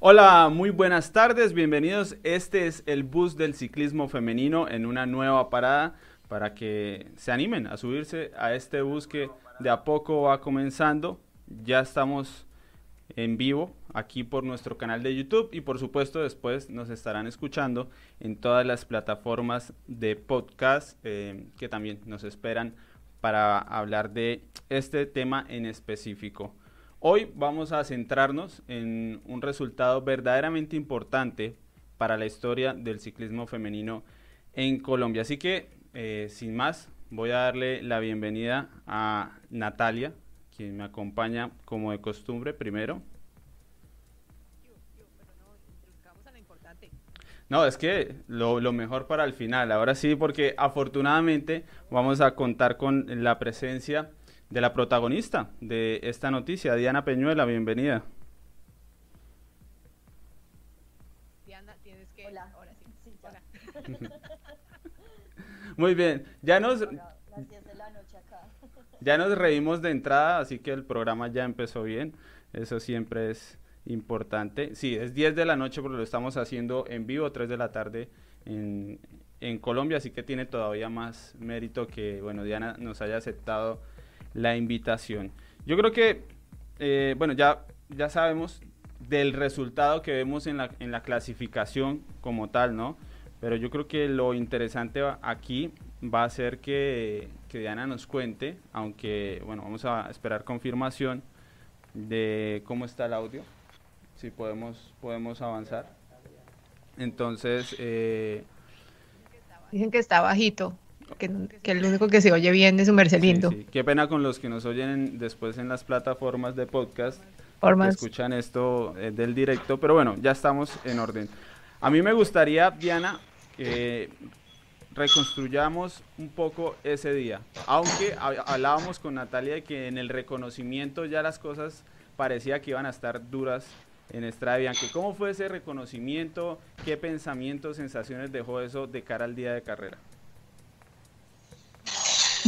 Hola, muy buenas tardes, bienvenidos. Este es el bus del ciclismo femenino en una nueva parada para que se animen a subirse a este bus que de a poco va comenzando. Ya estamos en vivo aquí por nuestro canal de YouTube y por supuesto después nos estarán escuchando en todas las plataformas de podcast eh, que también nos esperan para hablar de este tema en específico. Hoy vamos a centrarnos en un resultado verdaderamente importante para la historia del ciclismo femenino en Colombia. Así que, eh, sin más, voy a darle la bienvenida a Natalia, quien me acompaña como de costumbre primero. No, es que lo, lo, mejor para el final, ahora sí, porque afortunadamente vamos a contar con la presencia de la protagonista de esta noticia, Diana Peñuela, bienvenida. Diana, tienes que... Hola. Ahora sí. Hola. Muy bien, ya nos... Ya nos reímos de entrada, así que el programa ya empezó bien. Eso siempre es importante. Sí, es 10 de la noche porque lo estamos haciendo en vivo, 3 de la tarde en, en Colombia, así que tiene todavía más mérito que, bueno, Diana nos haya aceptado la invitación. Yo creo que, eh, bueno, ya, ya sabemos del resultado que vemos en la, en la clasificación como tal, ¿no? Pero yo creo que lo interesante aquí va a ser que, que Diana nos cuente, aunque, bueno, vamos a esperar confirmación de cómo está el audio, si podemos, podemos avanzar. Entonces... Eh, Dicen que está bajito que, que, el único que se oye bien es un Mercelindo. Qué pena con los que nos oyen después en las plataformas de podcast, que escuchan esto eh, del directo, pero bueno, ya estamos en orden. A mí me gustaría, Diana, que reconstruyamos un poco ese día, aunque hablábamos con Natalia de que en el reconocimiento ya las cosas parecía que iban a estar duras en Estrada Bianchi. ¿Cómo fue ese reconocimiento? ¿Qué pensamientos, sensaciones dejó eso de cara al día de carrera?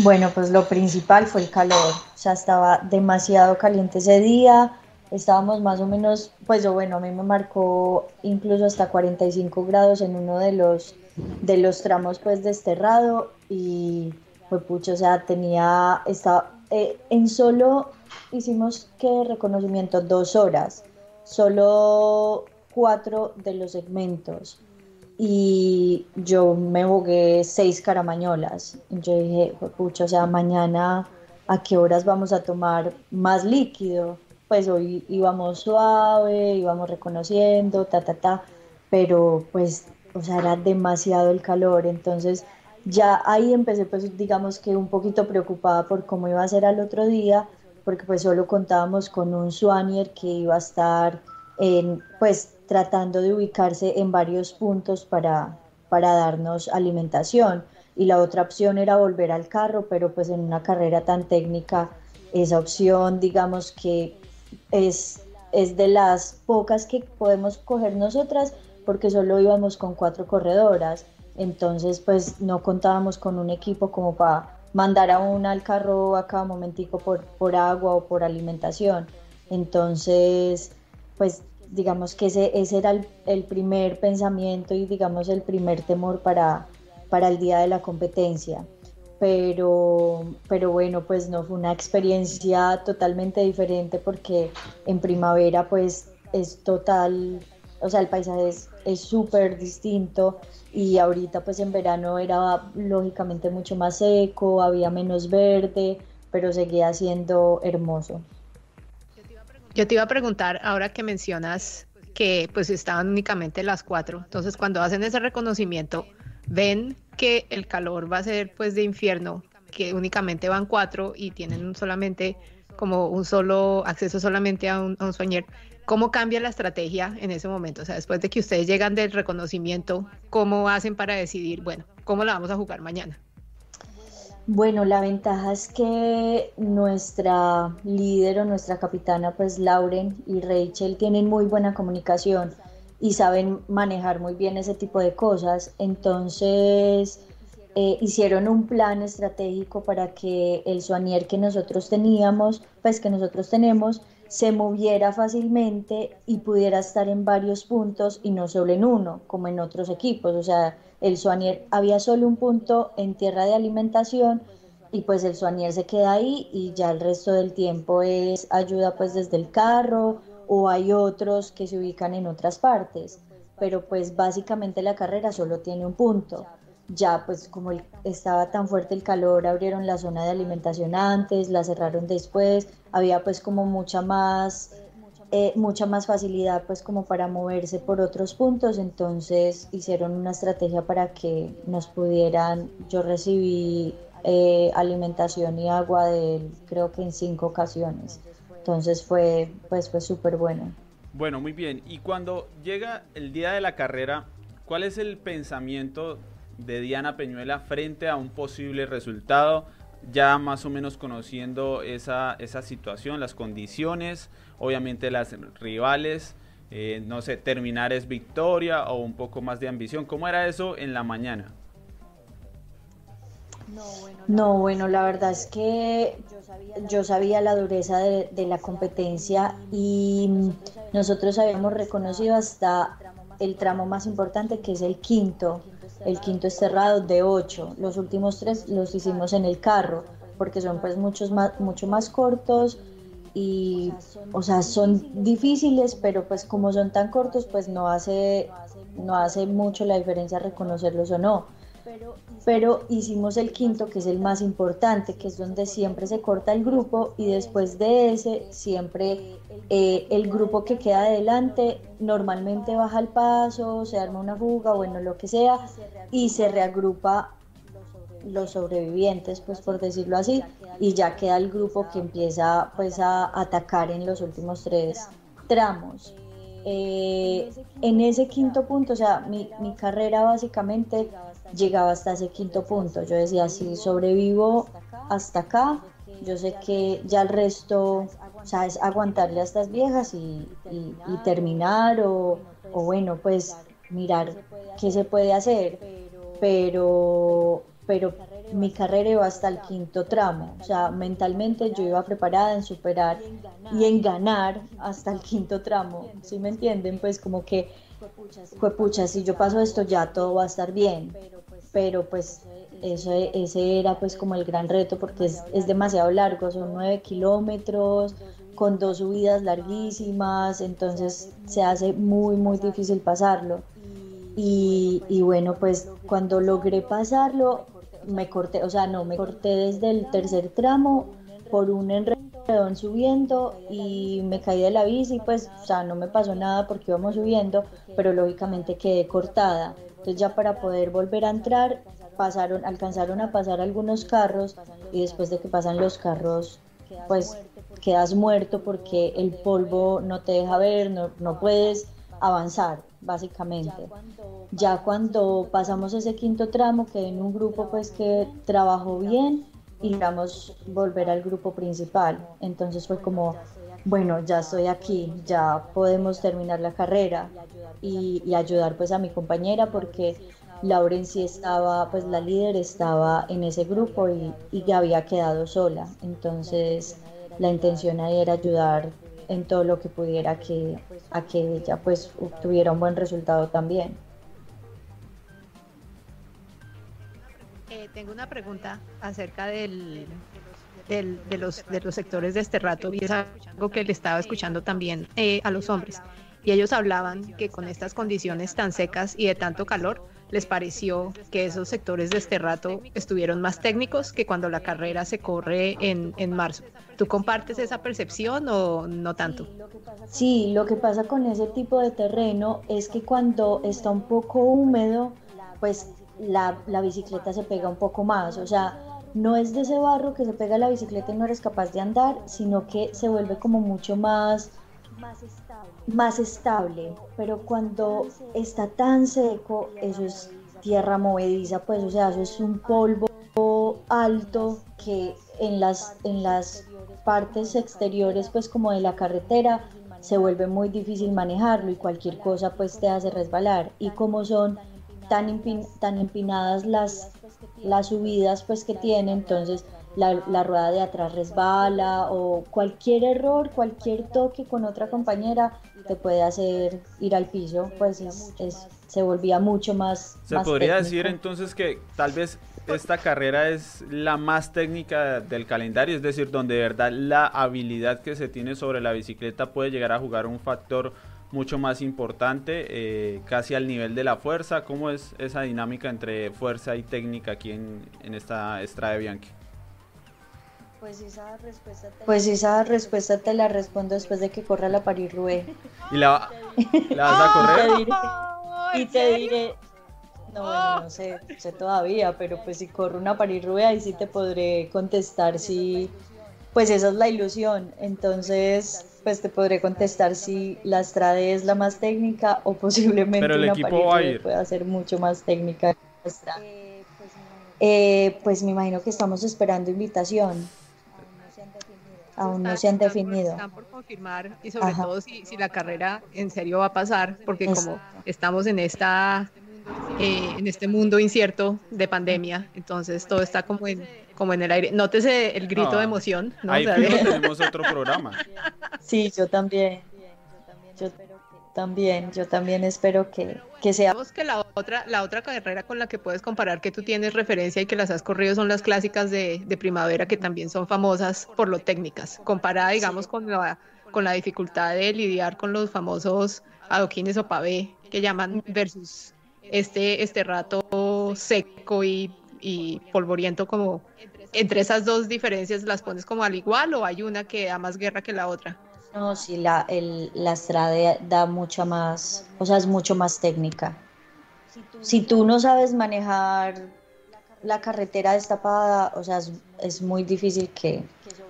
Bueno, pues lo principal fue el calor, o sea, estaba demasiado caliente ese día, estábamos más o menos, pues bueno, a mí me marcó incluso hasta 45 grados en uno de los, de los tramos pues desterrado. Y fue pucho, o sea, tenía, estaba, eh, en solo hicimos que reconocimiento dos horas, solo cuatro de los segmentos y yo me jugué seis caramañolas. Yo dije, pucha, o sea, mañana a qué horas vamos a tomar más líquido. Pues hoy íbamos suave, íbamos reconociendo, ta, ta, ta, pero pues, o sea, era demasiado el calor. Entonces, ya ahí empecé, pues, digamos que un poquito preocupada por cómo iba a ser al otro día, porque pues solo contábamos con un Swanier que iba a estar en, pues, tratando de ubicarse en varios puntos para, para darnos alimentación. Y la otra opción era volver al carro, pero pues en una carrera tan técnica, esa opción digamos que es, es de las pocas que podemos coger nosotras porque solo íbamos con cuatro corredoras. Entonces pues no contábamos con un equipo como para mandar a una al carro a cada momentico por, por agua o por alimentación. Entonces pues digamos que ese, ese era el, primer pensamiento y digamos el primer temor para, para el día de la competencia. Pero, pero bueno, pues no fue una experiencia totalmente diferente porque en primavera pues es total, o sea, el paisaje es súper distinto y ahorita pues en verano era lógicamente mucho más seco, había menos verde, pero seguía siendo hermoso. Yo te iba a preguntar, ahora que mencionas que pues estaban únicamente las cuatro, entonces cuando hacen ese reconocimiento, ven que el calor va a ser pues de infierno, que únicamente van cuatro y tienen solamente como un solo acceso solamente a un, a un sueñer. ¿Cómo cambia la estrategia en ese momento? O sea, después de que ustedes llegan del reconocimiento, ¿cómo hacen para decidir, bueno, cómo la vamos a jugar mañana? Bueno, la ventaja es que nuestra líder o nuestra capitana, pues Lauren y Rachel, tienen muy buena comunicación y saben manejar muy bien ese tipo de cosas. Entonces, eh, hicieron un plan estratégico para que el suanier que nosotros teníamos, pues que nosotros tenemos, se moviera fácilmente y pudiera estar en varios puntos y no solo en uno, como en otros equipos. O sea, el Suanier había solo un punto en tierra de alimentación y pues el Suanier se queda ahí y ya el resto del tiempo es ayuda pues desde el carro o hay otros que se ubican en otras partes, pero pues básicamente la carrera solo tiene un punto. Ya pues como estaba tan fuerte el calor, abrieron la zona de alimentación antes, la cerraron después, había pues como mucha más eh, mucha más facilidad pues como para moverse por otros puntos, entonces hicieron una estrategia para que nos pudieran, yo recibí eh, alimentación y agua de creo que en cinco ocasiones, entonces fue pues fue súper bueno. Bueno, muy bien, y cuando llega el día de la carrera, ¿cuál es el pensamiento de Diana Peñuela frente a un posible resultado? ya más o menos conociendo esa, esa situación, las condiciones, obviamente las rivales, eh, no sé, terminar es victoria o un poco más de ambición. ¿Cómo era eso en la mañana? No, bueno, la verdad es que yo sabía la dureza de, de la competencia y nosotros habíamos reconocido hasta el tramo más importante que es el quinto el quinto es cerrado de 8. Los últimos tres los hicimos en el carro porque son pues muchos más, mucho más cortos y, o sea, son difíciles, pero pues como son tan cortos, pues no hace, no hace mucho la diferencia reconocerlos o no. Pero hicimos el quinto, que es el más importante, que es donde siempre se corta el grupo y después de ese siempre eh, el grupo que queda adelante normalmente baja el paso, se arma una fuga, bueno, lo que sea, y se reagrupa los sobrevivientes, pues por decirlo así, y ya queda el grupo que empieza pues a atacar en los últimos tres tramos. Eh, en ese quinto punto, o sea, mi, mi carrera básicamente llegaba hasta ese quinto punto. Yo decía, si sobrevivo hasta acá, yo sé que ya el resto, o sea, es aguantarle a estas viejas y, terminar o, bueno, pues mirar qué se puede hacer. Pero, pero mi carrera iba hasta el quinto tramo, o sea, mentalmente yo iba preparada en superar y en ganar hasta el quinto tramo, ¿sí me entienden? Pues como que, fue pucha, si yo paso esto ya todo va a estar bien, pero pues eso, ese era pues como el gran reto porque es, es demasiado largo, son nueve kilómetros con dos subidas larguísimas, entonces se hace muy muy difícil pasarlo. Y bueno, pues cuando logré pasarlo, me corté, o sea, no, me corté desde el tercer tramo por un enredón subiendo y me caí de la bici, pues, o sea, no me pasó nada porque íbamos subiendo, pero lógicamente quedé cortada. Entonces ya para poder volver a entrar, pasaron, alcanzaron a pasar algunos carros y después de que pasan los carros, pues quedas muerto porque el polvo no te deja ver, no, no puedes avanzar, básicamente. Ya cuando pasamos ese quinto tramo, quedé en un grupo pues que trabajó bien y logramos volver al grupo principal. Entonces fue como, bueno, ya estoy aquí, ya podemos terminar la carrera y, ayudar pues a mi compañera porque Lauren sí estaba, pues la líder estaba en ese grupo y, ya había quedado sola. Entonces la intención ahí era ayudar en todo lo que pudiera que, a que ella pues obtuviera un buen resultado también. Eh, tengo una pregunta acerca del, de, los, de los sectores de este rato y es algo que le estaba escuchando también eh, a los hombres y ellos hablaban que con estas condiciones tan secas y de tanto calor, les pareció que esos sectores de este rato estuvieron más técnicos que cuando la carrera se corre en, en marzo. ¿Tú compartes esa percepción o no tanto? Sí, lo que pasa con ese tipo de terreno es que cuando está un poco húmedo, pues la, la bicicleta se pega un poco más. O sea, no es de ese barro que se pega la bicicleta y no eres capaz de andar, sino que se vuelve como mucho más más estable, pero cuando está tan seco, eso es tierra movediza, pues o sea, eso es un polvo alto que en las, en las partes exteriores, pues como de la carretera, se vuelve muy difícil manejarlo y cualquier cosa pues te hace resbalar. Y como son tan, tan empinadas las, las subidas pues que tiene, entonces la, rueda de atrás resbala o cualquier error, cualquier toque con otra compañera te puede hacer ir al piso, pues se volvía mucho más... Se podría decir entonces que tal vez esta carrera es la más técnica del calendario, es decir, donde de verdad la habilidad que se tiene sobre la bicicleta puede llegar a jugar un factor mucho más importante, eh, casi al nivel de la fuerza. ¿Cómo es esa dinámica entre fuerza y técnica aquí en, en esta Estrada Bianchi? Pues esa respuesta te, pues esa respuesta te la respondo después de que corra la Paris Roubaix. ¿Y la, la vas a correr? y te diré, no, no sé, sé todavía, pero pues si corro una Paris Roubaix ahí sí te podré contestar si, pues esa es la ilusión. Entonces, pues te podré contestar si la Strade es la más técnica o posiblemente Pero el una equipo va a ir. pueda ser mucho más técnica. Eh, pues me imagino que estamos esperando invitación aún no se han definido. Están por confirmar y sobre todo si, si, la carrera en serio va a pasar, porque como estamos en esta eh, en este mundo incierto de pandemia, entonces todo está como en como en el aire. Nótese el grito de emoción. ¿no? Ahí tenemos otro programa. Sí, yo también. Yo también, yo también espero que, que sea. que la otra, la otra carrera con la que puedes comparar que tú tienes referencia y que las has corrido son las clásicas de, primavera que también son famosas por lo técnicas, comparada digamos con la, con la dificultad de lidiar con los famosos adoquines o pavé que llaman versus este, este rato seco y, y polvoriento como entre esas dos diferencias las pones como al igual o hay una que da más guerra que la otra. No, sí, la, el, la estrada da mucha más, o sea, es mucho más técnica. Si tú no sabes manejar la carretera destapada, o sea, es, muy difícil que,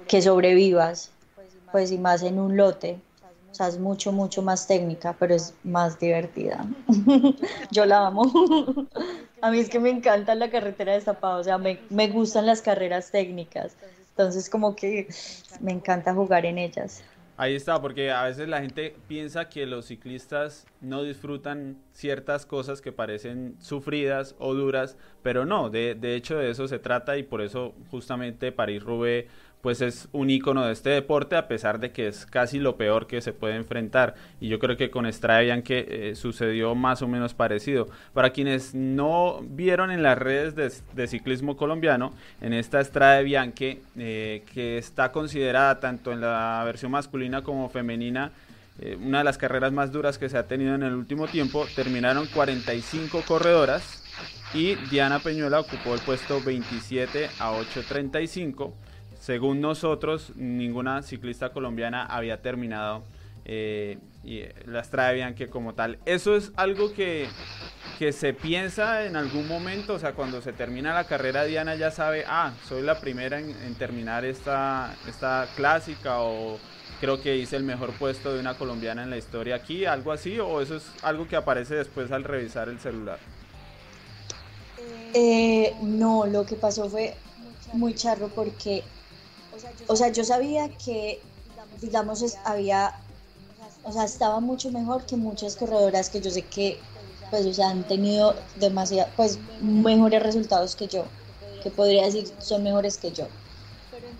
que, sobrevivas, pues y más en un lote. O sea, es mucho, mucho más técnica, pero es más divertida. Yo la amo. A mí es que me encanta la carretera destapada, o sea, me, me gustan las carreras técnicas. Entonces, como que me encanta jugar en ellas. Ahí está, porque a veces la gente piensa que los ciclistas no disfrutan ciertas cosas que parecen sufridas o duras, pero no, de, de hecho de eso se trata y por eso justamente París-Roubaix pues es un icono de este deporte a pesar de que es casi lo peor que se puede enfrentar. Y yo creo que con Estrada Bianche eh, sucedió más o menos parecido. Para quienes no vieron en las redes de, ciclismo colombiano en esta Estrada Bianche eh, que está considerada tanto en la versión masculina como femenina eh, una de las carreras más duras que se ha tenido en el último tiempo terminaron 45 corredoras y Diana Peñuela ocupó el puesto 27 a 8.35 según nosotros, ninguna ciclista colombiana había terminado eh, y la Estrada que como tal. Eso es algo que, que se piensa en algún momento, o sea, cuando se termina la carrera, Diana ya sabe, ah, soy la primera en, terminar esta, esta clásica o creo que hice el mejor puesto de una colombiana en la historia aquí, algo así, o eso es algo que aparece después al revisar el celular. Eh, no, lo que pasó fue muy charro porque o sea, yo sabía que, digamos, había, o sea, estaba mucho mejor que muchas corredoras que yo sé que, pues, o han tenido demasiado, pues, mejores resultados que yo, que podría decir son mejores que yo.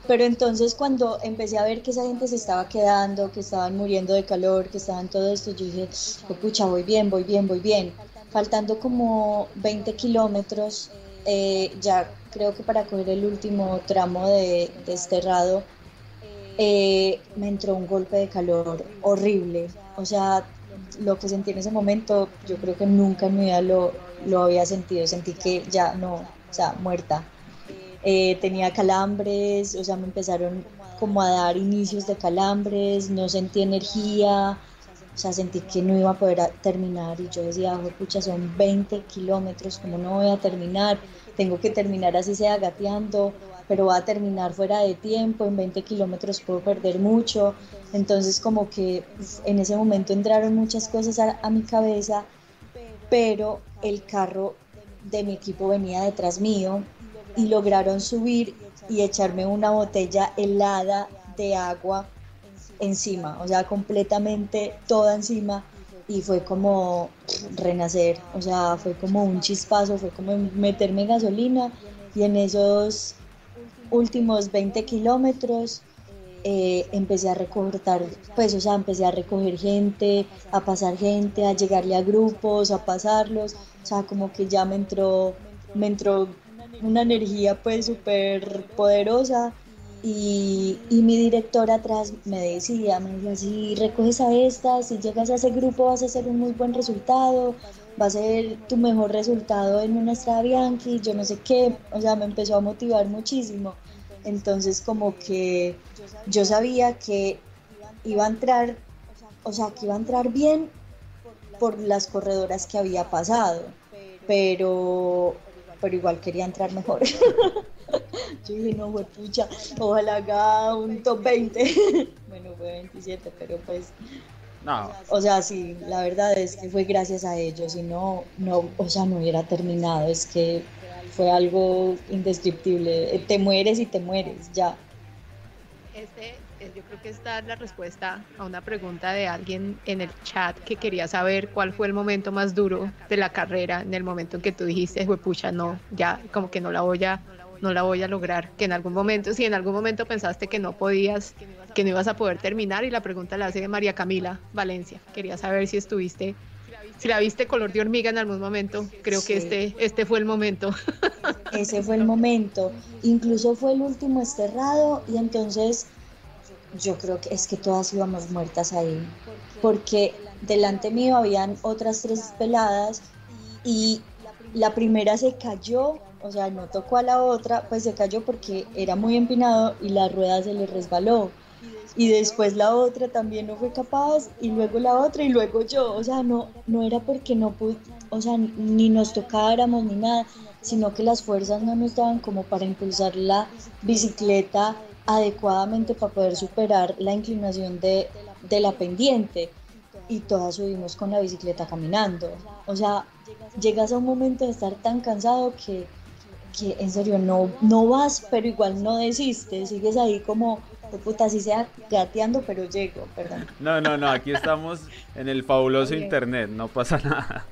Pero entonces cuando empecé a ver que esa gente se estaba quedando, que estaban muriendo de calor, que estaban todo esto, yo dije, oh, pucha, voy bien, voy bien, voy bien. Faltando como 20 kilómetros, eh, ya creo que para coger el último tramo de desterrado, eh, me entró un golpe de calor horrible. O sea, lo que sentí en ese momento, yo creo que nunca en mi vida lo, lo había sentido. Sentí que ya no, o sea, muerta. Eh, tenía calambres, o sea, me empezaron como a dar inicios de calambres, no sentí energía, sea, sentí que no iba a poder terminar y yo decía, pucha, son 20 kilómetros, ¿cómo no voy a terminar? tengo que terminar así sea gateando, pero va a terminar fuera de tiempo, en 20 kilómetros puedo perder mucho. Entonces como que en ese momento entraron muchas cosas a, mi cabeza, pero el carro de mi equipo venía detrás mío y lograron subir y echarme una botella helada de agua encima, o sea, completamente toda encima y fue como renacer, o sea, fue como un chispazo, fue como meterme gasolina y en esos últimos 20 kilómetros eh, empecé a recortar, pues, o sea, empecé a recoger gente, a pasar gente, a llegarle a grupos, a pasarlos, o sea, como que ya me entró, me entró una energía pues súper poderosa y, y, mi director atrás me decía, me decía, si recoges a esta, si llegas a ese grupo vas a hacer un muy buen resultado, va a ser tu mejor resultado en una estrada Bianchi, yo no sé qué, o sea, me empezó a motivar muchísimo. Entonces como que yo sabía que iba a entrar, o sea, que iba a entrar bien por las corredoras que había pasado, pero, pero igual quería entrar mejor. yo dije, no, fue pucha, ojalá haga un top 20. bueno, fue 27, pero pues... No. O sea, sí, la verdad es que fue gracias a ellos, si no, no, o sea, no hubiera terminado, es que fue algo indescriptible. Te mueres y te mueres, ya. Este, yo creo que esta es la respuesta a una pregunta de alguien en el chat que quería saber cuál fue el momento más duro de la carrera, en el momento en que tú dijiste, pucha, no, ya como que no la voy a, no la voy a lograr, que en algún momento, si en algún momento pensaste que no podías, que no ibas a poder terminar, y la pregunta la hace María Camila Valencia. Quería saber si estuviste si la viste color de hormiga en algún momento, creo que este, este fue el momento. Ese fue el momento. Incluso fue el último esterrado y entonces yo creo que es que todas íbamos muertas ahí. Porque delante mío habían otras tres peladas y la primera se cayó, o sea, no tocó a la otra, pues se cayó porque era muy empinado y la rueda se le resbaló. Y después la otra también no fue capaz y luego la otra y luego yo, o sea, no, no era porque no pude, o sea, ni nos tocáramos ni nada, sino que las fuerzas no nos daban como para impulsar la bicicleta adecuadamente para poder superar la inclinación de, de la pendiente y todas subimos con la bicicleta caminando. O sea, llegas a un momento de estar tan cansado que, que en serio no, no vas, pero igual no desistes, sigues ahí como puta, así sea gateando, pero llego, perdón. No, no, no, aquí estamos en el fabuloso internet, no pasa nada.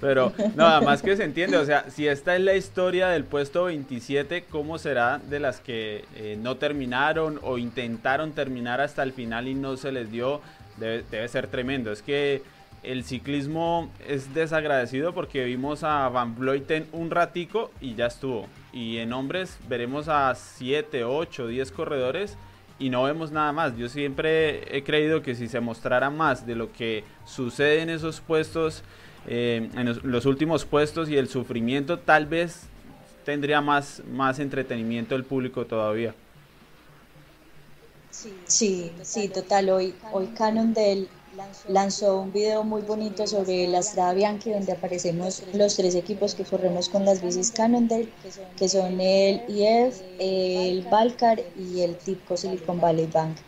Pero nada más que se entiende, o sea, si esta es la historia del puesto 27, ¿cómo será de las que eh, no terminaron o intentaron terminar hasta el final y no se les dio? Debe, ser tremendo. Es que el ciclismo es desagradecido porque vimos a Van Vleuten un ratico y ya estuvo. Y en hombres veremos a 7, 8, 10 corredores y no vemos nada más. Yo siempre he creído que si se mostrara más de lo que sucede en esos puestos, eh, en los, últimos puestos y el sufrimiento, tal vez tendría más, más entretenimiento el público todavía. Sí, sí, total. Hoy, hoy Canon del lanzó un video muy bonito sobre la Strada Bianchi donde aparecemos los tres equipos que corremos con las bicis Cannondale, que son el IF, el Valcar y el Tipco Silicon Valley Bank.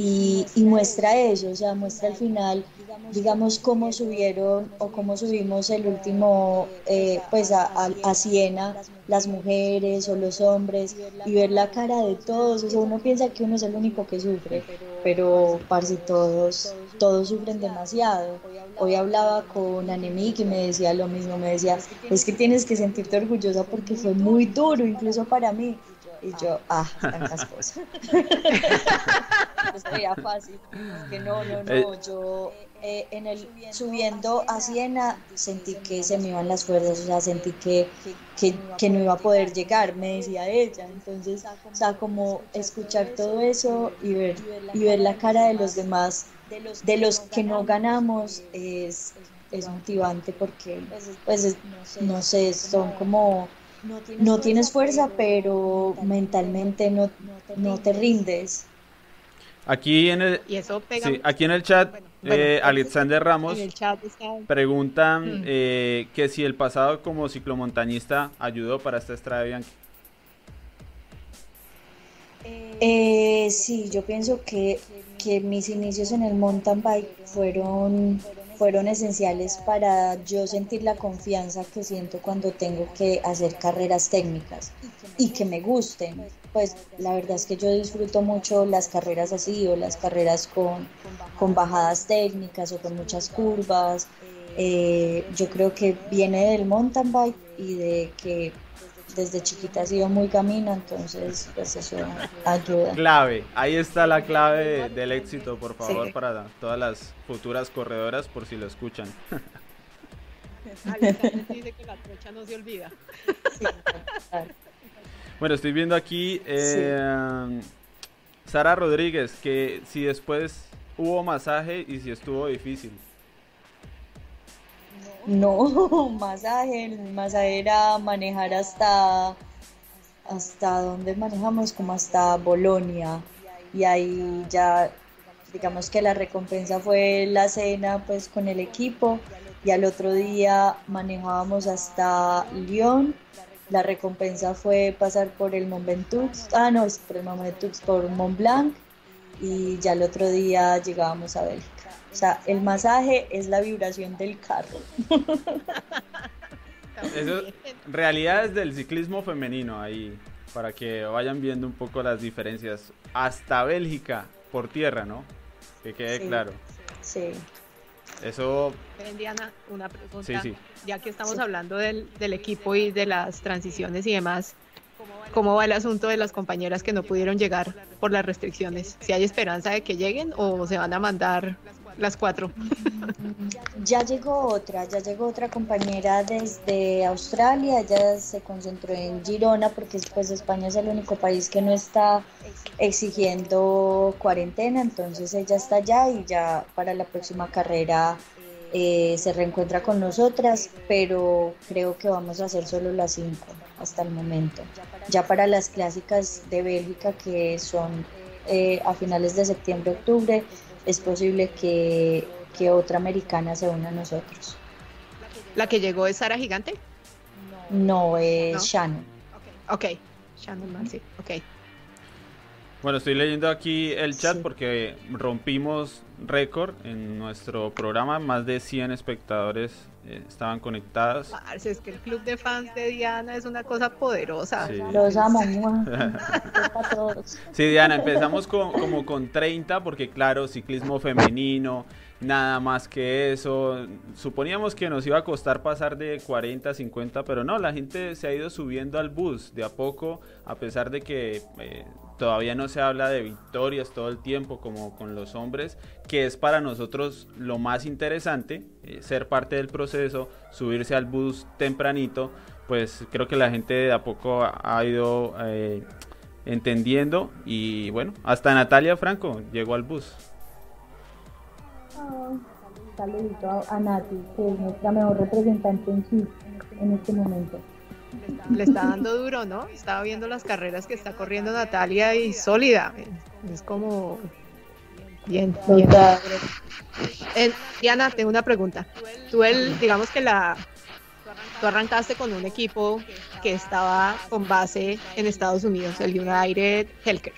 Y, y, muestra eso, o sea, muestra al final, digamos, cómo subieron o cómo subimos el último, eh, pues a, a, Siena, las mujeres o los hombres, y ver la cara de todos, o sea, uno piensa que uno es el único que sufre, pero parce, todos, todos sufren demasiado. Hoy hablaba con Anemi que me decía lo mismo, me decía, es que tienes que sentirte orgullosa porque fue muy duro, incluso para mí. Y yo, ah, tantas cosas. sería fácil. Que no, no, no. Eh. Yo eh, en el subiendo a Siena sentí que se me iban las fuerzas, o sea, sentí que, que, que, no iba a poder llegar, me decía ella. Entonces, o sea, como escuchar todo eso y ver, y ver la cara de los demás, de los que no ganamos, es, es motivante porque, pues, no sé, son como no tienes fuerza, pero mentalmente no, no te rindes. Aquí en el, aquí en el chat, eh, Alexander Ramos pregunta mm. eh, que si el pasado como ciclomontañista ayudó para esta estrada Bianchi. Eh, sí, yo pienso que, que mis inicios en el mountain bike fueron fueron esenciales para yo sentir la confianza que siento cuando tengo que hacer carreras técnicas y que me gusten. Pues la verdad es que yo disfruto mucho las carreras así o las carreras con, con bajadas técnicas o con muchas curvas. Eh, yo creo que viene del mountain bike y de que desde chiquita ha sido muy camina, entonces pues eso ayuda. Clave, ahí está la clave del éxito, por favor, para todas las futuras corredoras, por si lo escuchan. dice que la trocha no se olvida. bueno, estoy viendo aquí eh, Sara Rodríguez, que si después hubo masaje y si estuvo difícil. No, masaje, el masaje era manejar hasta, hasta donde manejamos, como hasta Bolonia. Y ahí ya, digamos que la recompensa fue la cena pues con el equipo. Y al otro día manejábamos hasta Lyon. La recompensa fue pasar por el Mont Ventoux, ah no, por el Mont Ventoux, por Mont Blanc. Y ya el otro día llegábamos a Bélgica. O sea, el masaje es la vibración del carro. Eso, realidades del ciclismo femenino ahí, para que vayan viendo un poco las diferencias. Hasta Bélgica por tierra, ¿no? Que quede claro. Sí. Eso. Diana, una pregunta. Sí, sí. Ya que estamos hablando del, del equipo y de las transiciones y demás, ¿Cómo va el asunto de las compañeras que no pudieron llegar por las restricciones? ¿Si hay esperanza de que lleguen o se van a mandar las cuatro. Ya llegó otra, ya llegó otra compañera desde Australia, ella se concentró en Girona porque pues España es el único país que no está exigiendo cuarentena, entonces ella está allá y ya para la próxima carrera eh, se reencuentra con nosotras, pero creo que vamos a hacer solo las cinco hasta el momento. Ya para las clásicas de Bélgica que son eh, a finales de septiembre-octubre, es posible que, otra americana se una a nosotros. ¿La que llegó es Sara Gigante? No, es Shannon. Ok, Shannon sí, ok. Bueno, estoy leyendo aquí el chat porque rompimos récord en nuestro programa, más de 100 espectadores eh, estaban conectadas. es que el club de fans de Diana es una cosa poderosa. Los amo. sí, Diana, empezamos con, como con 30 porque claro, ciclismo femenino, nada más que eso. Suponíamos que nos iba a costar pasar de 40 a 50, pero no, la gente se ha ido subiendo al bus de a poco, a pesar de que... Eh, todavía no se habla de victorias todo el tiempo como con los hombres, que es para nosotros lo más interesante, eh, ser parte del proceso, subirse al bus tempranito, pues creo que la gente de a poco ha, ido eh, entendiendo y bueno, hasta Natalia Franco llegó al bus. Oh, saludito a Nati, que es nuestra mejor representante en sí en este momento le está dando duro, ¿no? Estaba viendo las carreras que está corriendo Natalia y sólida. Es como bien. Eh, Diana, tengo una pregunta. Tú, el, digamos que la, tú arrancaste con un equipo que estaba con base en Estados Unidos, el United Healthcare.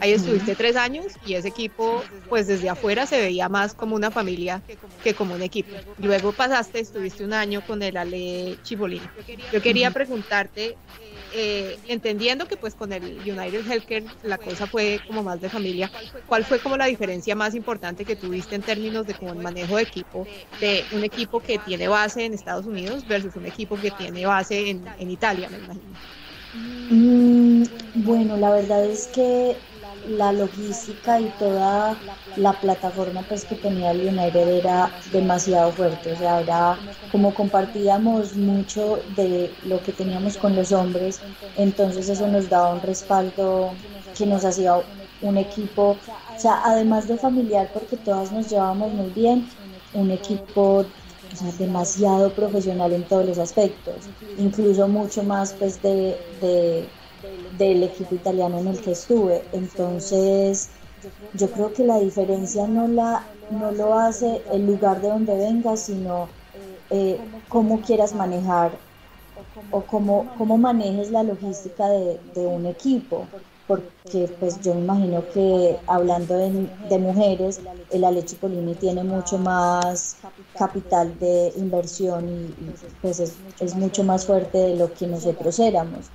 Ahí estuviste tres años y ese equipo, pues desde afuera se veía más como una familia que como un equipo. Luego pasaste, estuviste un año con el Ale Chibolino. Yo quería preguntarte eh, entendiendo que pues con el United Healthcare la cosa fue como más de familia, ¿cuál fue como la diferencia más importante que tuviste en términos de como el manejo de equipo de un equipo que tiene base en Estados Unidos versus un equipo que tiene base en, Italia, me imagino? Mm, bueno, la verdad es que la logística y toda la plataforma pues que tenía el United era demasiado fuerte, o sea, era como compartíamos mucho de lo que teníamos con los hombres, entonces eso nos daba un respaldo que nos hacía un equipo, o sea, además de familiar porque todas nos llevábamos muy bien, un equipo demasiado profesional en todos los aspectos, incluso mucho más pues de del equipo italiano en el que estuve. Entonces, yo creo que la diferencia no, la, no lo hace el lugar de donde vengas, sino eh, cómo quieras manejar o cómo, cómo manejes la logística de, un equipo. Porque pues yo me imagino que hablando de, mujeres, el Alechi Polini tiene mucho más capital de inversión y, pues es, es mucho más fuerte de lo que nosotros éramos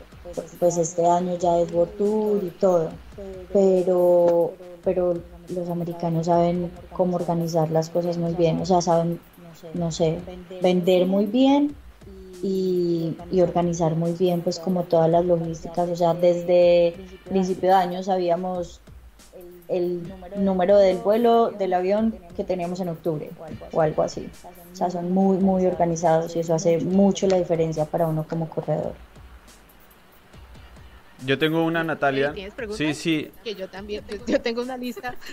pues este año ya es World Tour y todo, pero, pero los americanos saben cómo organizar las cosas muy bien, o sea, saben, no sé, vender muy bien y, organizar muy bien pues como todas las logísticas, o sea, desde principio de año sabíamos el número del vuelo del avión que teníamos en octubre o algo así. O sea, son muy, muy organizados y eso hace mucho la diferencia para uno como corredor. Yo tengo una Natalia. ¿Tienes Sí, sí. Que yo también, yo tengo una lista.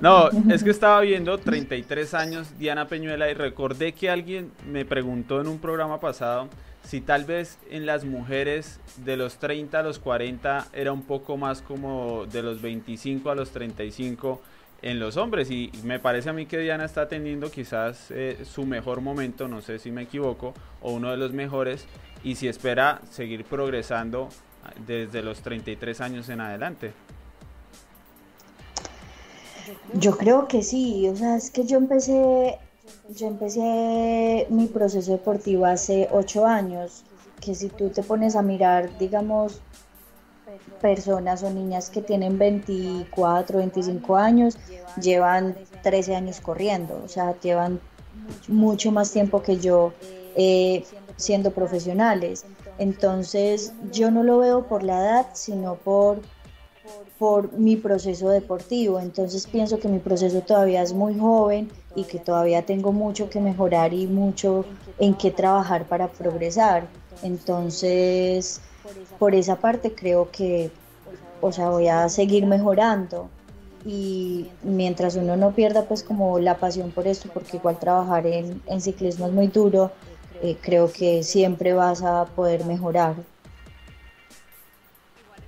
No, es que estaba viendo 33 años Diana Peñuela y recordé que alguien me preguntó en un programa pasado si tal vez en las mujeres de los 30 a los 40 era un poco más como de los 25 a los 35 en los hombres y me parece a mí que Diana está teniendo quizás eh, su mejor momento, no sé si me equivoco, o uno de los mejores y si espera seguir progresando desde los 33 años en adelante. Yo creo que sí, o sea, es que yo empecé, yo empecé mi proceso deportivo hace ocho años, que si tú te pones a mirar, digamos, personas o niñas que tienen 24, 25 años, llevan 13 años corriendo, o sea, llevan mucho más tiempo que yo eh, siendo profesionales. Entonces yo no lo veo por la edad, sino por, por mi proceso deportivo. Entonces pienso que mi proceso todavía es muy joven y que todavía tengo mucho que mejorar y mucho en qué trabajar para progresar. Entonces, por esa parte creo que, o sea, voy a seguir mejorando. Y mientras uno no pierda pues como la pasión por esto, porque igual trabajar en, en ciclismo es muy duro, eh, creo que siempre vas a poder mejorar.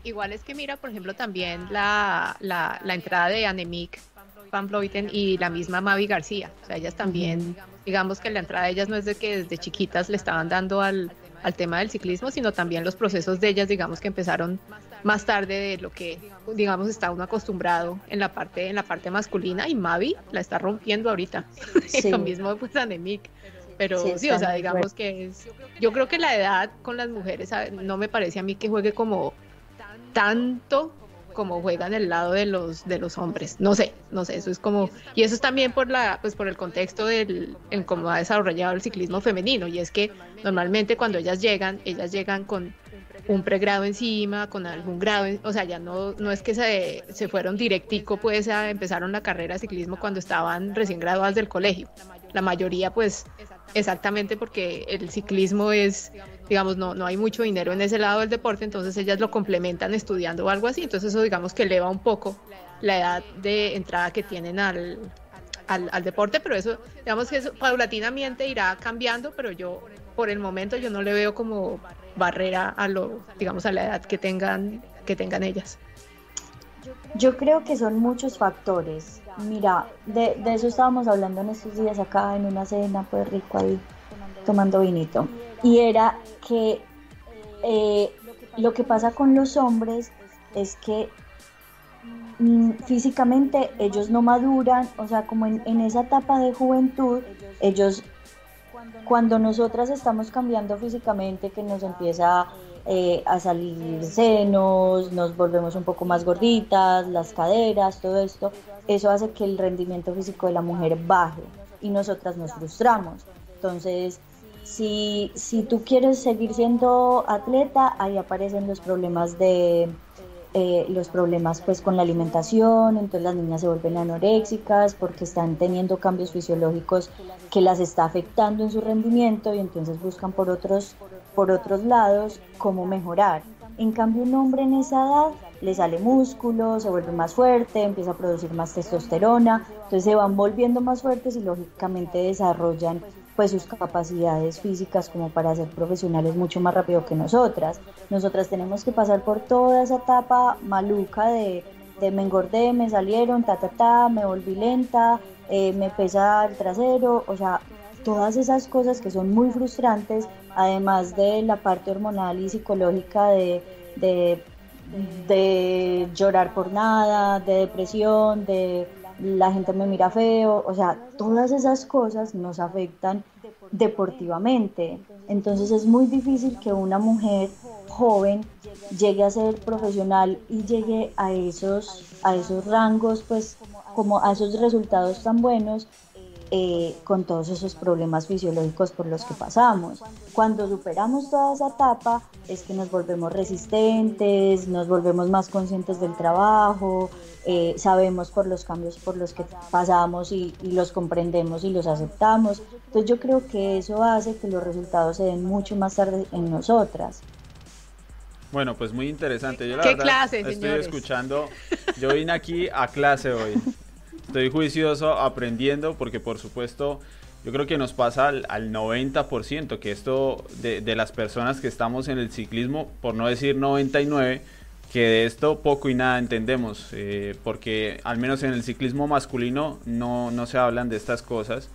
Igual es que mira, por ejemplo, también la, la, entrada de Anemic Van Vleuten y la misma Mavi García. O sea, ellas también, digamos que la entrada de ellas no es de que desde chiquitas le estaban dando al, al tema del ciclismo, sino también los procesos de ellas, digamos que empezaron más tarde de lo que, digamos, está uno acostumbrado en la parte, en la parte masculina y Mavi la está rompiendo ahorita. lo mismo pues Anemic. Pero sí, o sea, digamos que es, yo creo que la edad con las mujeres no me parece a mí que juegue como tanto como juega en el lado de los de los hombres. No sé, no sé, eso es como y eso es también por la pues por el contexto del en cómo ha desarrollado el ciclismo femenino y es que normalmente cuando ellas llegan, ellas llegan con un pregrado encima, con algún grado, o sea, ya no, no es que se, se fueron directico, pues a, empezaron la carrera de ciclismo cuando estaban recién graduadas del colegio. La mayoría, pues, exactamente porque el ciclismo es, digamos, no, no hay mucho dinero en ese lado del deporte, entonces ellas lo complementan estudiando o algo así, entonces eso, digamos, que eleva un poco la edad de entrada que tienen al, al, al deporte, pero eso, digamos que eso paulatinamente irá cambiando, pero yo, por el momento, yo no le veo como barrera a lo, digamos, a la edad que tengan, que tengan ellas? Yo creo que son muchos factores. Mira, de, eso estábamos hablando en estos días acá en una cena, pues rico ahí, tomando vinito. Y era que eh, lo que pasa con los hombres es que mm, físicamente ellos no maduran, o sea, como en, en esa etapa de juventud, ellos cuando nosotras estamos cambiando físicamente, que nos empieza eh, a salir senos, nos volvemos un poco más gorditas, las caderas, todo esto, eso hace que el rendimiento físico de la mujer baje y nosotras nos frustramos. Entonces, si, si tú quieres seguir siendo atleta, ahí aparecen los problemas de eh, los problemas pues con la alimentación, entonces las niñas se vuelven anoréxicas porque están teniendo cambios fisiológicos que las está afectando en su rendimiento y entonces buscan por otros, por otros lados cómo mejorar. En cambio un hombre en esa edad le sale músculo, se vuelve más fuerte, empieza a producir más testosterona, entonces se van volviendo más fuertes y lógicamente desarrollan pues sus capacidades físicas como para ser profesionales mucho más rápido que nosotras. Nosotras tenemos que pasar por toda esa etapa maluca de, de me engordé, me salieron, ta, ta, ta, me volví lenta, eh, me pesa el trasero, o sea, todas esas cosas que son muy frustrantes, además de la parte hormonal y psicológica de, de, de llorar por nada, de depresión, de la gente me mira feo, o sea, todas esas cosas nos afectan deportivamente. Entonces es muy difícil que una mujer joven llegue a ser profesional y llegue a esos, a esos rangos, pues como a esos resultados tan buenos eh, con todos esos problemas fisiológicos por los que pasamos. Cuando superamos toda esa etapa es que nos volvemos resistentes, nos volvemos más conscientes del trabajo, eh, sabemos por los cambios por los que pasamos y, los comprendemos y los aceptamos. Entonces yo creo que eso hace que los resultados se den mucho más tarde en nosotras. Bueno, pues muy interesante. Yo la ¿Qué clase, estoy escuchando. Yo vine aquí a clase hoy estoy juicioso aprendiendo porque por supuesto yo creo que nos pasa al, 90% que esto de, las personas que estamos en el ciclismo, por no decir 99, que de esto poco y nada entendemos, eh, porque al menos en el ciclismo masculino no, no se hablan de estas cosas.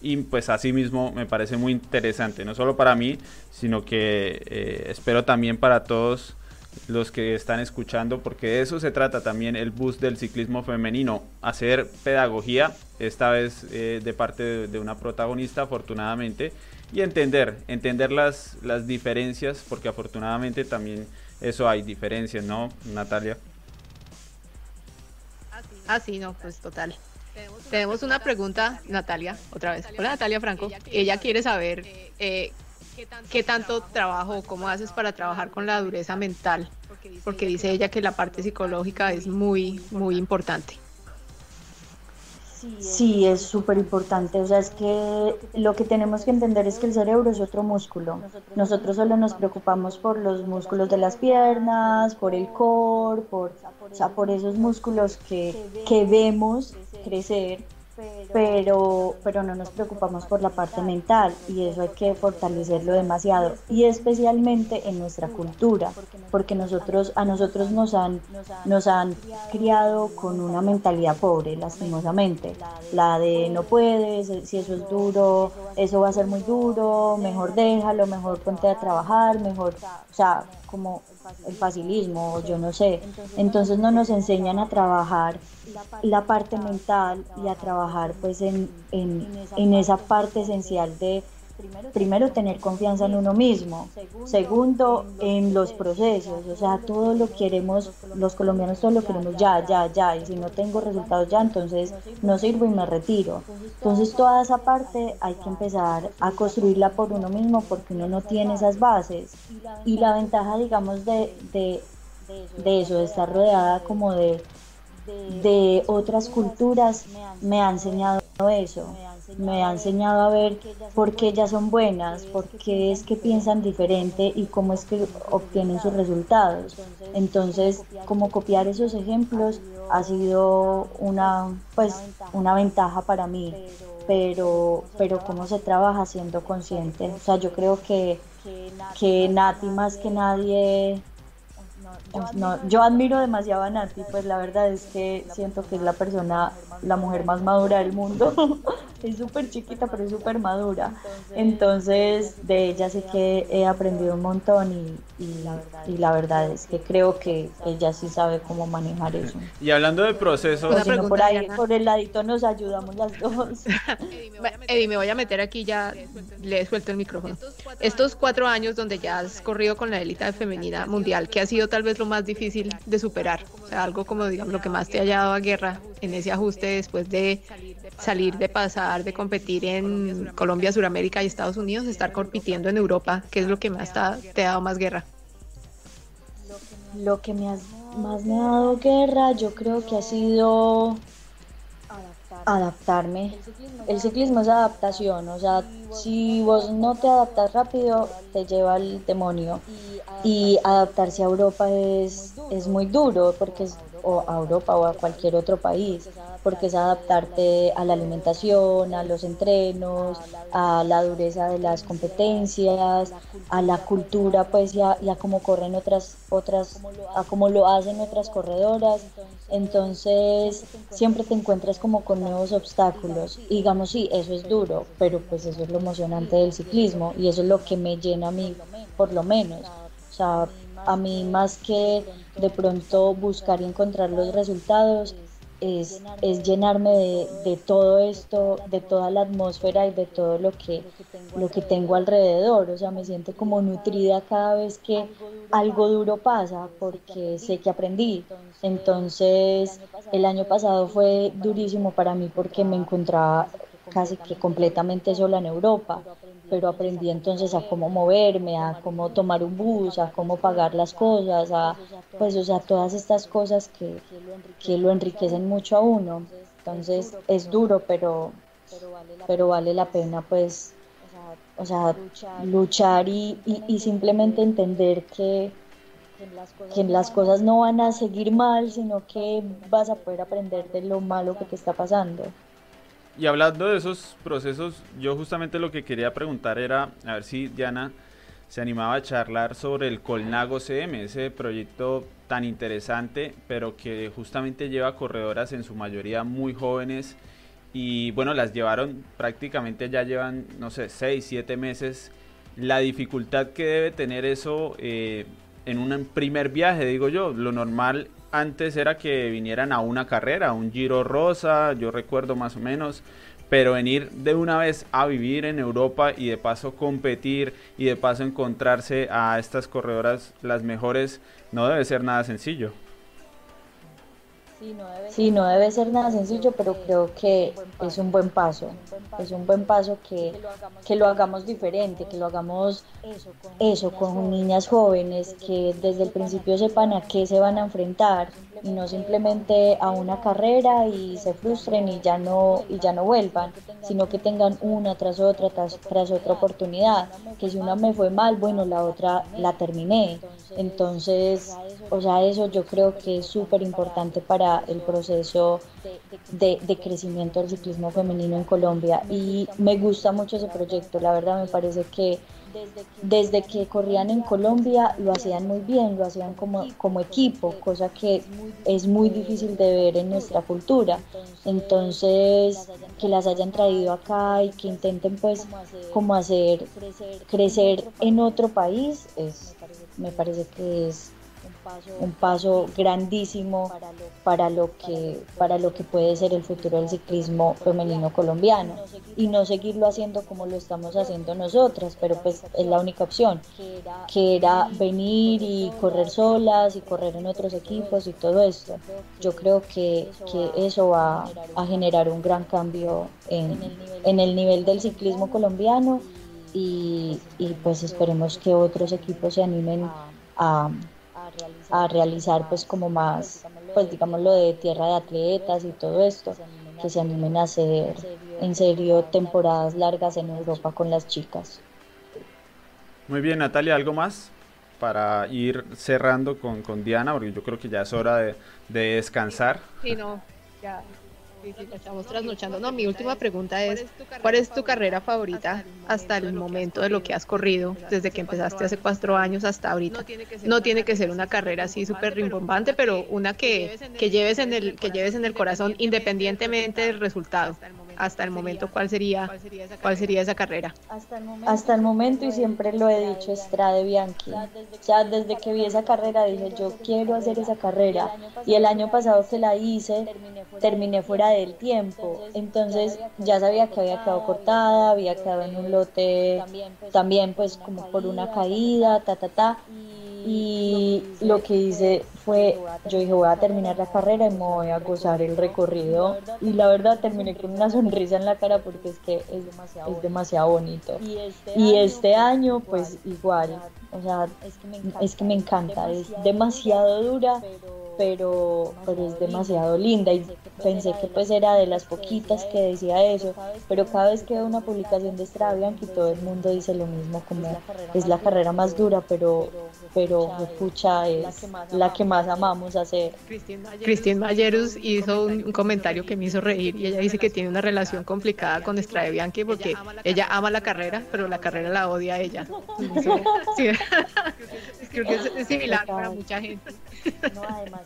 Y pues así mismo me parece muy interesante, no solo para mí, sino que eh, espero también para todos los que están escuchando, porque de eso se trata también el bus del ciclismo femenino, hacer pedagogía, esta vez eh, de parte de, una protagonista, afortunadamente, y entender, entender las, las diferencias, porque afortunadamente también eso hay diferencias, ¿no, Natalia? Ah, sí, no, pues total. Tenemos una pregunta, Natalia, otra vez. Hola Natalia Franco. Ella quiere saber eh, ¿Qué tanto trabajo, cómo haces para trabajar con la dureza mental? Porque dice ella que la parte psicológica es muy, muy importante. Sí, es súper importante. O sea, es que lo que tenemos que entender es que el cerebro es otro músculo. Nosotros solo nos preocupamos por los músculos de las piernas, por el core, por, o sea, por esos músculos que, que vemos crecer pero, pero no nos preocupamos por la parte mental y eso hay que fortalecerlo demasiado y especialmente en nuestra cultura, porque nosotros, a nosotros nos han, nos han criado con una mentalidad pobre, lastimosamente, la de no puedes, si eso es duro, eso va a ser muy duro, mejor déjalo, mejor ponte a trabajar, mejor, o sea, como el facilismo, yo no sé. Entonces no nos enseñan a trabajar la parte mental y a trabajar pues en, en, en esa parte esencial de primero tener confianza en uno mismo, segundo en los procesos, o sea, todo lo queremos, los colombianos todo lo queremos ya, ya, ya, y si no tengo resultados ya, entonces no sirvo y me retiro. Entonces toda esa parte hay que empezar a construirla por uno mismo porque uno no tiene esas bases. Y la ventaja, digamos, de, de, eso, de estar rodeada como de, de otras culturas, me ha enseñado eso me ha enseñado a ver por qué ellas son buenas, por qué es que piensan diferente y cómo es que obtienen sus resultados. Entonces, como copiar esos ejemplos ha sido una, pues, una ventaja para mí, pero, pero cómo se trabaja siendo consciente. O sea, yo creo que, que Nati más que nadie yo admiro demasiado a Nati, pues la verdad es que siento que es la persona, la mujer más madura del mundo. es súper chiquita, pero es súper madura. Entonces, de ella sé que he aprendido un montón y, y, la verdad es que creo que ella sí sabe cómo manejar eso. Y hablando de procesos... por ahí, por el ladito nos ayudamos las dos. Eddie, me voy a meter aquí ya, le he suelto el micrófono. Estos cuatro años donde ya has corrido con la élite femenina mundial, que ha sido tal vez lo más difícil de superar? Algo como, digamos, lo que más te ha llevado a guerra en ese ajuste después de salir de pasar de competir en Colombia, Sudamérica y Estados Unidos, estar compitiendo en Europa, ¿qué es lo que más te ha, dado más guerra? Lo que me más me ha dado guerra, yo creo que ha sido adaptarme. El ciclismo es adaptación, o sea, si vos no te adaptas rápido, te lleva el demonio. Y adaptarse a Europa es, es muy duro porque es o a Europa o a cualquier otro país, porque es adaptarte a la alimentación, a los entrenos, a la dureza de las competencias, a la cultura, pues ya, ya cómo corren otras, otras, a cómo lo hacen otras corredoras. Entonces siempre te encuentras como con nuevos obstáculos. Y digamos, sí, eso es duro, pero pues eso es lo emocionante del ciclismo y eso es lo que me llena a mí, por lo menos. O sea, a mí más que de pronto buscar y encontrar los resultados es, es llenarme de, de, todo esto, de toda la atmósfera y de todo lo que, lo que tengo alrededor. O sea, me siento como nutrida cada vez que algo duro pasa porque sé que aprendí. Entonces, el año pasado fue durísimo para mí porque me encontraba casi que completamente sola en Europa, pero aprendí entonces a cómo moverme, a cómo tomar un bus, a cómo pagar las cosas, a pues o sea, todas estas cosas que, que lo enriquecen mucho a uno. Entonces es duro, pero, pero vale la pena pues, o sea, luchar y, y, simplemente entender que, que las cosas no van a seguir mal, sino que vas a poder aprender de lo malo que te está pasando. Y hablando de esos procesos, yo justamente lo que quería preguntar era, a ver si Diana se animaba a charlar sobre el Colnago CM, ese proyecto tan interesante, pero que justamente lleva corredoras en su mayoría muy jóvenes y bueno, las llevaron prácticamente ya llevan, no sé, 6, 7 meses. La dificultad que debe tener eso eh, en un primer viaje, digo yo, lo normal antes era que vinieran a una carrera, un Giro Rosa, yo recuerdo más o menos, pero venir de una vez a vivir en Europa y de paso competir y de paso encontrarse a estas corredoras las mejores no debe ser nada sencillo. Sí, no debe ser nada sencillo, pero creo que es un buen paso. Es un buen paso que, que lo hagamos diferente, que lo hagamos eso con niñas jóvenes, que desde el principio sepan a qué se van a enfrentar y no simplemente a una carrera y se frustren y ya no, y ya no vuelvan, sino que tengan una tras otra, tras, tras otra oportunidad. Que si una me fue mal, bueno, la otra la terminé. Entonces, o sea, eso yo creo que es súper importante para el proceso de, de, crecimiento del ciclismo femenino en Colombia. Y me gusta mucho ese proyecto, la verdad me parece que desde que corrían en Colombia lo hacían muy bien, lo hacían como, como equipo, cosa que es muy difícil de ver en nuestra cultura. Entonces, que las hayan traído acá y que intenten pues como hacer crecer en otro país, es, me parece que es un paso grandísimo para lo que para lo que puede ser el futuro del ciclismo femenino colombiano. Y no seguirlo haciendo como lo estamos haciendo nosotras pero pues es la única opción que era venir y correr solas y correr en otros equipos y todo esto. Yo creo que, que eso va a generar un gran cambio en, en el nivel del ciclismo colombiano y, y pues esperemos que otros equipos se animen a, a realizar pues como más, pues digamos lo de tierra de atletas y todo esto, que se animen a hacer en serio temporadas largas en Europa con las chicas. Muy bien, Natalia, ¿algo más? para ir cerrando con, con Diana, porque yo creo que ya es hora de, de descansar. Sí, no, ya estamos trasnochando. No, mi última pregunta es, ¿cuál es tu carrera favorita hasta el momento de lo que has corrido, desde que empezaste hace cuatro años hasta ahorita? No tiene que ser una carrera así súper rimbombante, pero una que, que, lleves en el, que lleves en el corazón independientemente del resultado hasta el momento cuál sería cuál sería esa carrera hasta el momento y siempre lo he dicho Estrade Bianchi. ya desde que vi esa carrera dije yo quiero hacer esa carrera y el año pasado que la hice terminé fuera del tiempo. entonces ya sabía que había quedado cortada había quedado en un lote también pues como por una caída ta ta ta y lo que hice fue, yo dije voy a terminar la carrera y me voy a gozar el recorrido y la verdad terminé con una sonrisa en la cara porque es que es demasiado, es demasiado bonito. Y este año pues igual, o sea, es que me encanta, es demasiado dura, pero, pero es demasiado linda y pensé que pues era de las poquitas que decía eso, pero cada vez que veo una publicación de Stravian que todo el mundo dice lo mismo, como es la carrera más dura, pero, pero escucha es la que más amamos hacer. Christine Mayerus hizo un, comentario que me hizo reír y ella dice que tiene una relación complicada con Strade Bianchi porque ella ama la carrera, pero la carrera la odia a ella. Creo que es similar para mucha gente. No, además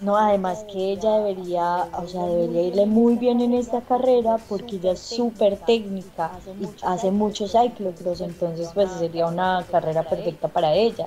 que ella debería, o sea, debería irle muy bien en esta carrera porque ella es súper técnica y hace muchos cyclocross, entonces pues sería una carrera perfecta para ella.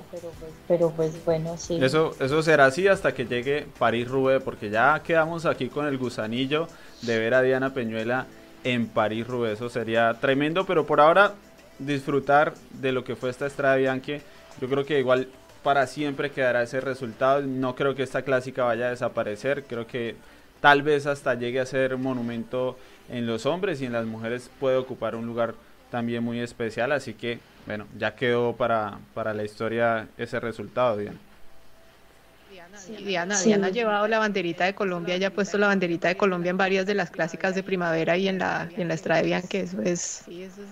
Pero pues bueno, sí. Eso, eso será así hasta que llegue París-Roubaix, porque ya quedamos aquí con el gusanillo de ver a Diana Peñuela en París-Roubaix. Eso sería tremendo, pero por ahora disfrutar de lo que fue esta Estrada Bianchi. Yo creo que igual para siempre quedará ese resultado. No creo que esta clásica vaya a desaparecer. Creo que tal vez hasta llegue a ser monumento en los hombres y en las mujeres puede ocupar un lugar también muy especial, así que bueno, ya quedó para, para la historia ese resultado, Diana. Diana, Diana, ha llevado la banderita de Colombia, ya ha puesto la banderita de Colombia en varias de las clásicas de primavera y en la, en la Estrada de que eso es,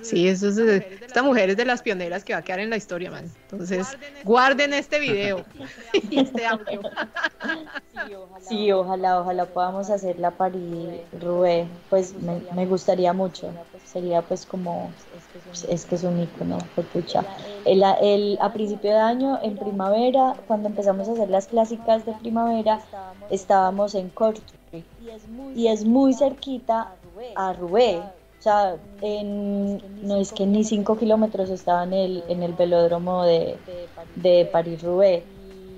sí, eso es, esta mujer es de las pioneras que va a quedar en la historia, man. Entonces, guarden este video y este audio. Sí, ojalá, ojalá podamos hacer la París-Roubaix, pues me, me gustaría mucho, sería pues como es que es un icono, pucha. El, el, a principio de año, en primavera, cuando empezamos a hacer las clásicas de primavera, estábamos en Corte y es muy cerquita a Rubé. O sea, en, no es que ni 5 kilómetros estaba en el, en el velódromo de, de París-Roubaix.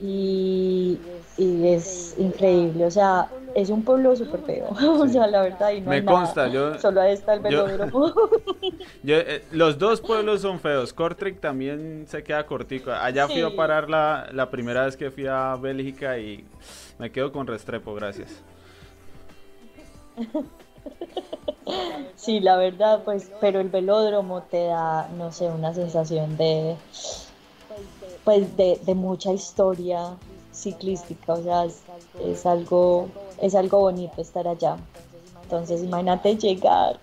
Y, y es increíble, o sea, es un pueblo súper feo, o sea, la verdad, y no Me consta, yo... Solo ahí está el velódromo. Eh, los dos pueblos son feos, Kortrijk también se queda cortico, allá fui a parar la, la primera vez que fui a Bélgica y me quedo con Restrepo, gracias. Sí, la verdad, pues, pero el velódromo te da, no sé, una sensación de, pues, de, de mucha historia, ciclística, o sea, es, algo, es algo bonito estar allá. Entonces, imagínate llegar.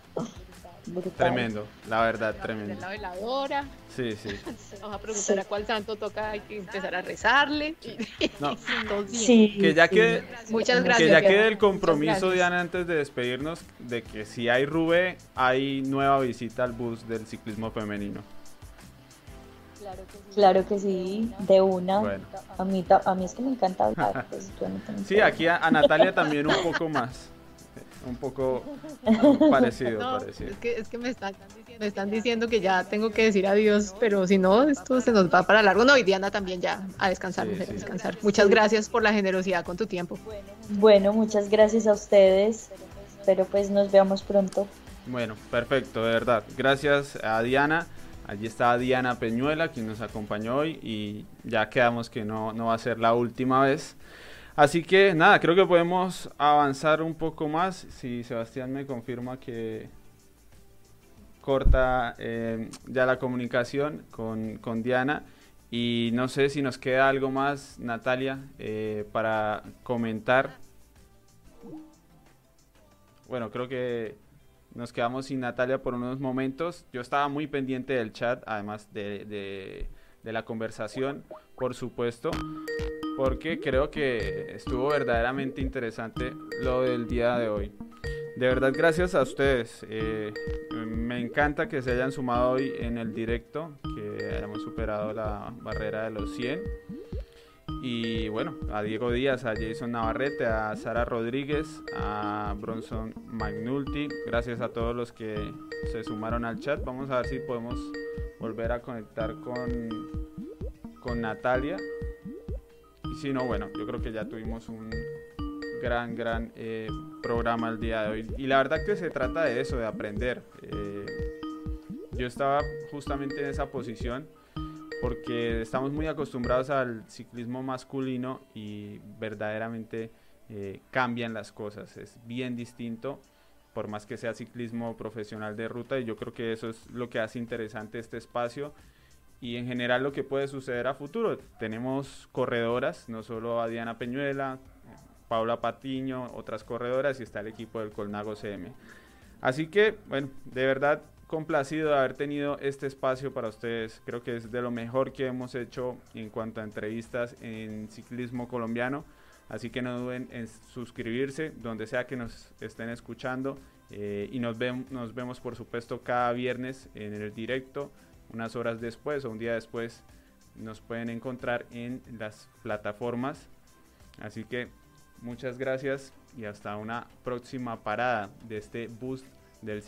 Tremendo, la verdad, tremendo. La veladora. Sí, sí. Vamos a preguntar a cuál santo toca, hay que empezar a rezarle. No. sí, que ya que Muchas gracias. Que ya quede el compromiso, Diana, antes de despedirnos, de que si hay Rube, hay nueva visita al bus del ciclismo femenino. Claro que sí, de una. A, mí, a mí es que me encanta hablar. Pues, sí, aquí a, Natalia también un poco más. Un poco parecido, parecido. Es que, es que me, están, me están diciendo que ya tengo que decir adiós, pero si no, esto se nos va para largo. No, y Diana también ya a descansar, a descansar. Muchas gracias por la generosidad con tu tiempo. Bueno, muchas gracias a ustedes. Espero pues nos veamos pronto. Bueno, perfecto, de verdad. Gracias a Diana. Allí está Diana Peñuela, quien nos acompañó hoy y ya quedamos que no, no va a ser la última vez. Así que nada, creo que podemos avanzar un poco más. Si Sebastián me confirma que corta eh, ya la comunicación con, con, Diana. Y no sé si nos queda algo más, Natalia, eh, para comentar. Bueno, creo que nos quedamos sin Natalia por unos momentos. Yo estaba muy pendiente del chat, además de, la conversación, por supuesto, porque creo que estuvo verdaderamente interesante lo del día de hoy. De verdad, gracias a ustedes. Eh, me encanta que se hayan sumado hoy en el directo, que hayamos superado la barrera de los 100. Y bueno, a Diego Díaz, a Jason Navarrete, a Sara Rodríguez, a Bronson Magnulti, gracias a todos los que se sumaron al chat. Vamos a ver si podemos volver a conectar con, con Natalia. Y si no, bueno, yo creo que ya tuvimos un gran, gran eh, programa el día de hoy. Y la verdad que se trata de eso, de aprender. Eh, yo estaba justamente en esa posición porque estamos muy acostumbrados al ciclismo masculino y verdaderamente eh, cambian las cosas, es bien distinto, por más que sea ciclismo profesional de ruta, y yo creo que eso es lo que hace interesante este espacio y en general lo que puede suceder a futuro. Tenemos corredoras, no solo a Diana Peñuela, Paula Patiño, otras corredoras y está el equipo del Colnago CM. Así que, bueno, de verdad complacido de haber tenido este espacio para ustedes. Creo que es de lo mejor que hemos hecho en cuanto a entrevistas en ciclismo colombiano. Así que no duden en suscribirse donde sea que nos estén escuchando. Eh, y nos, nos vemos, por supuesto, cada viernes en el directo. Unas horas después o un día después nos pueden encontrar en las plataformas. Así que muchas gracias y hasta una próxima parada de este boost del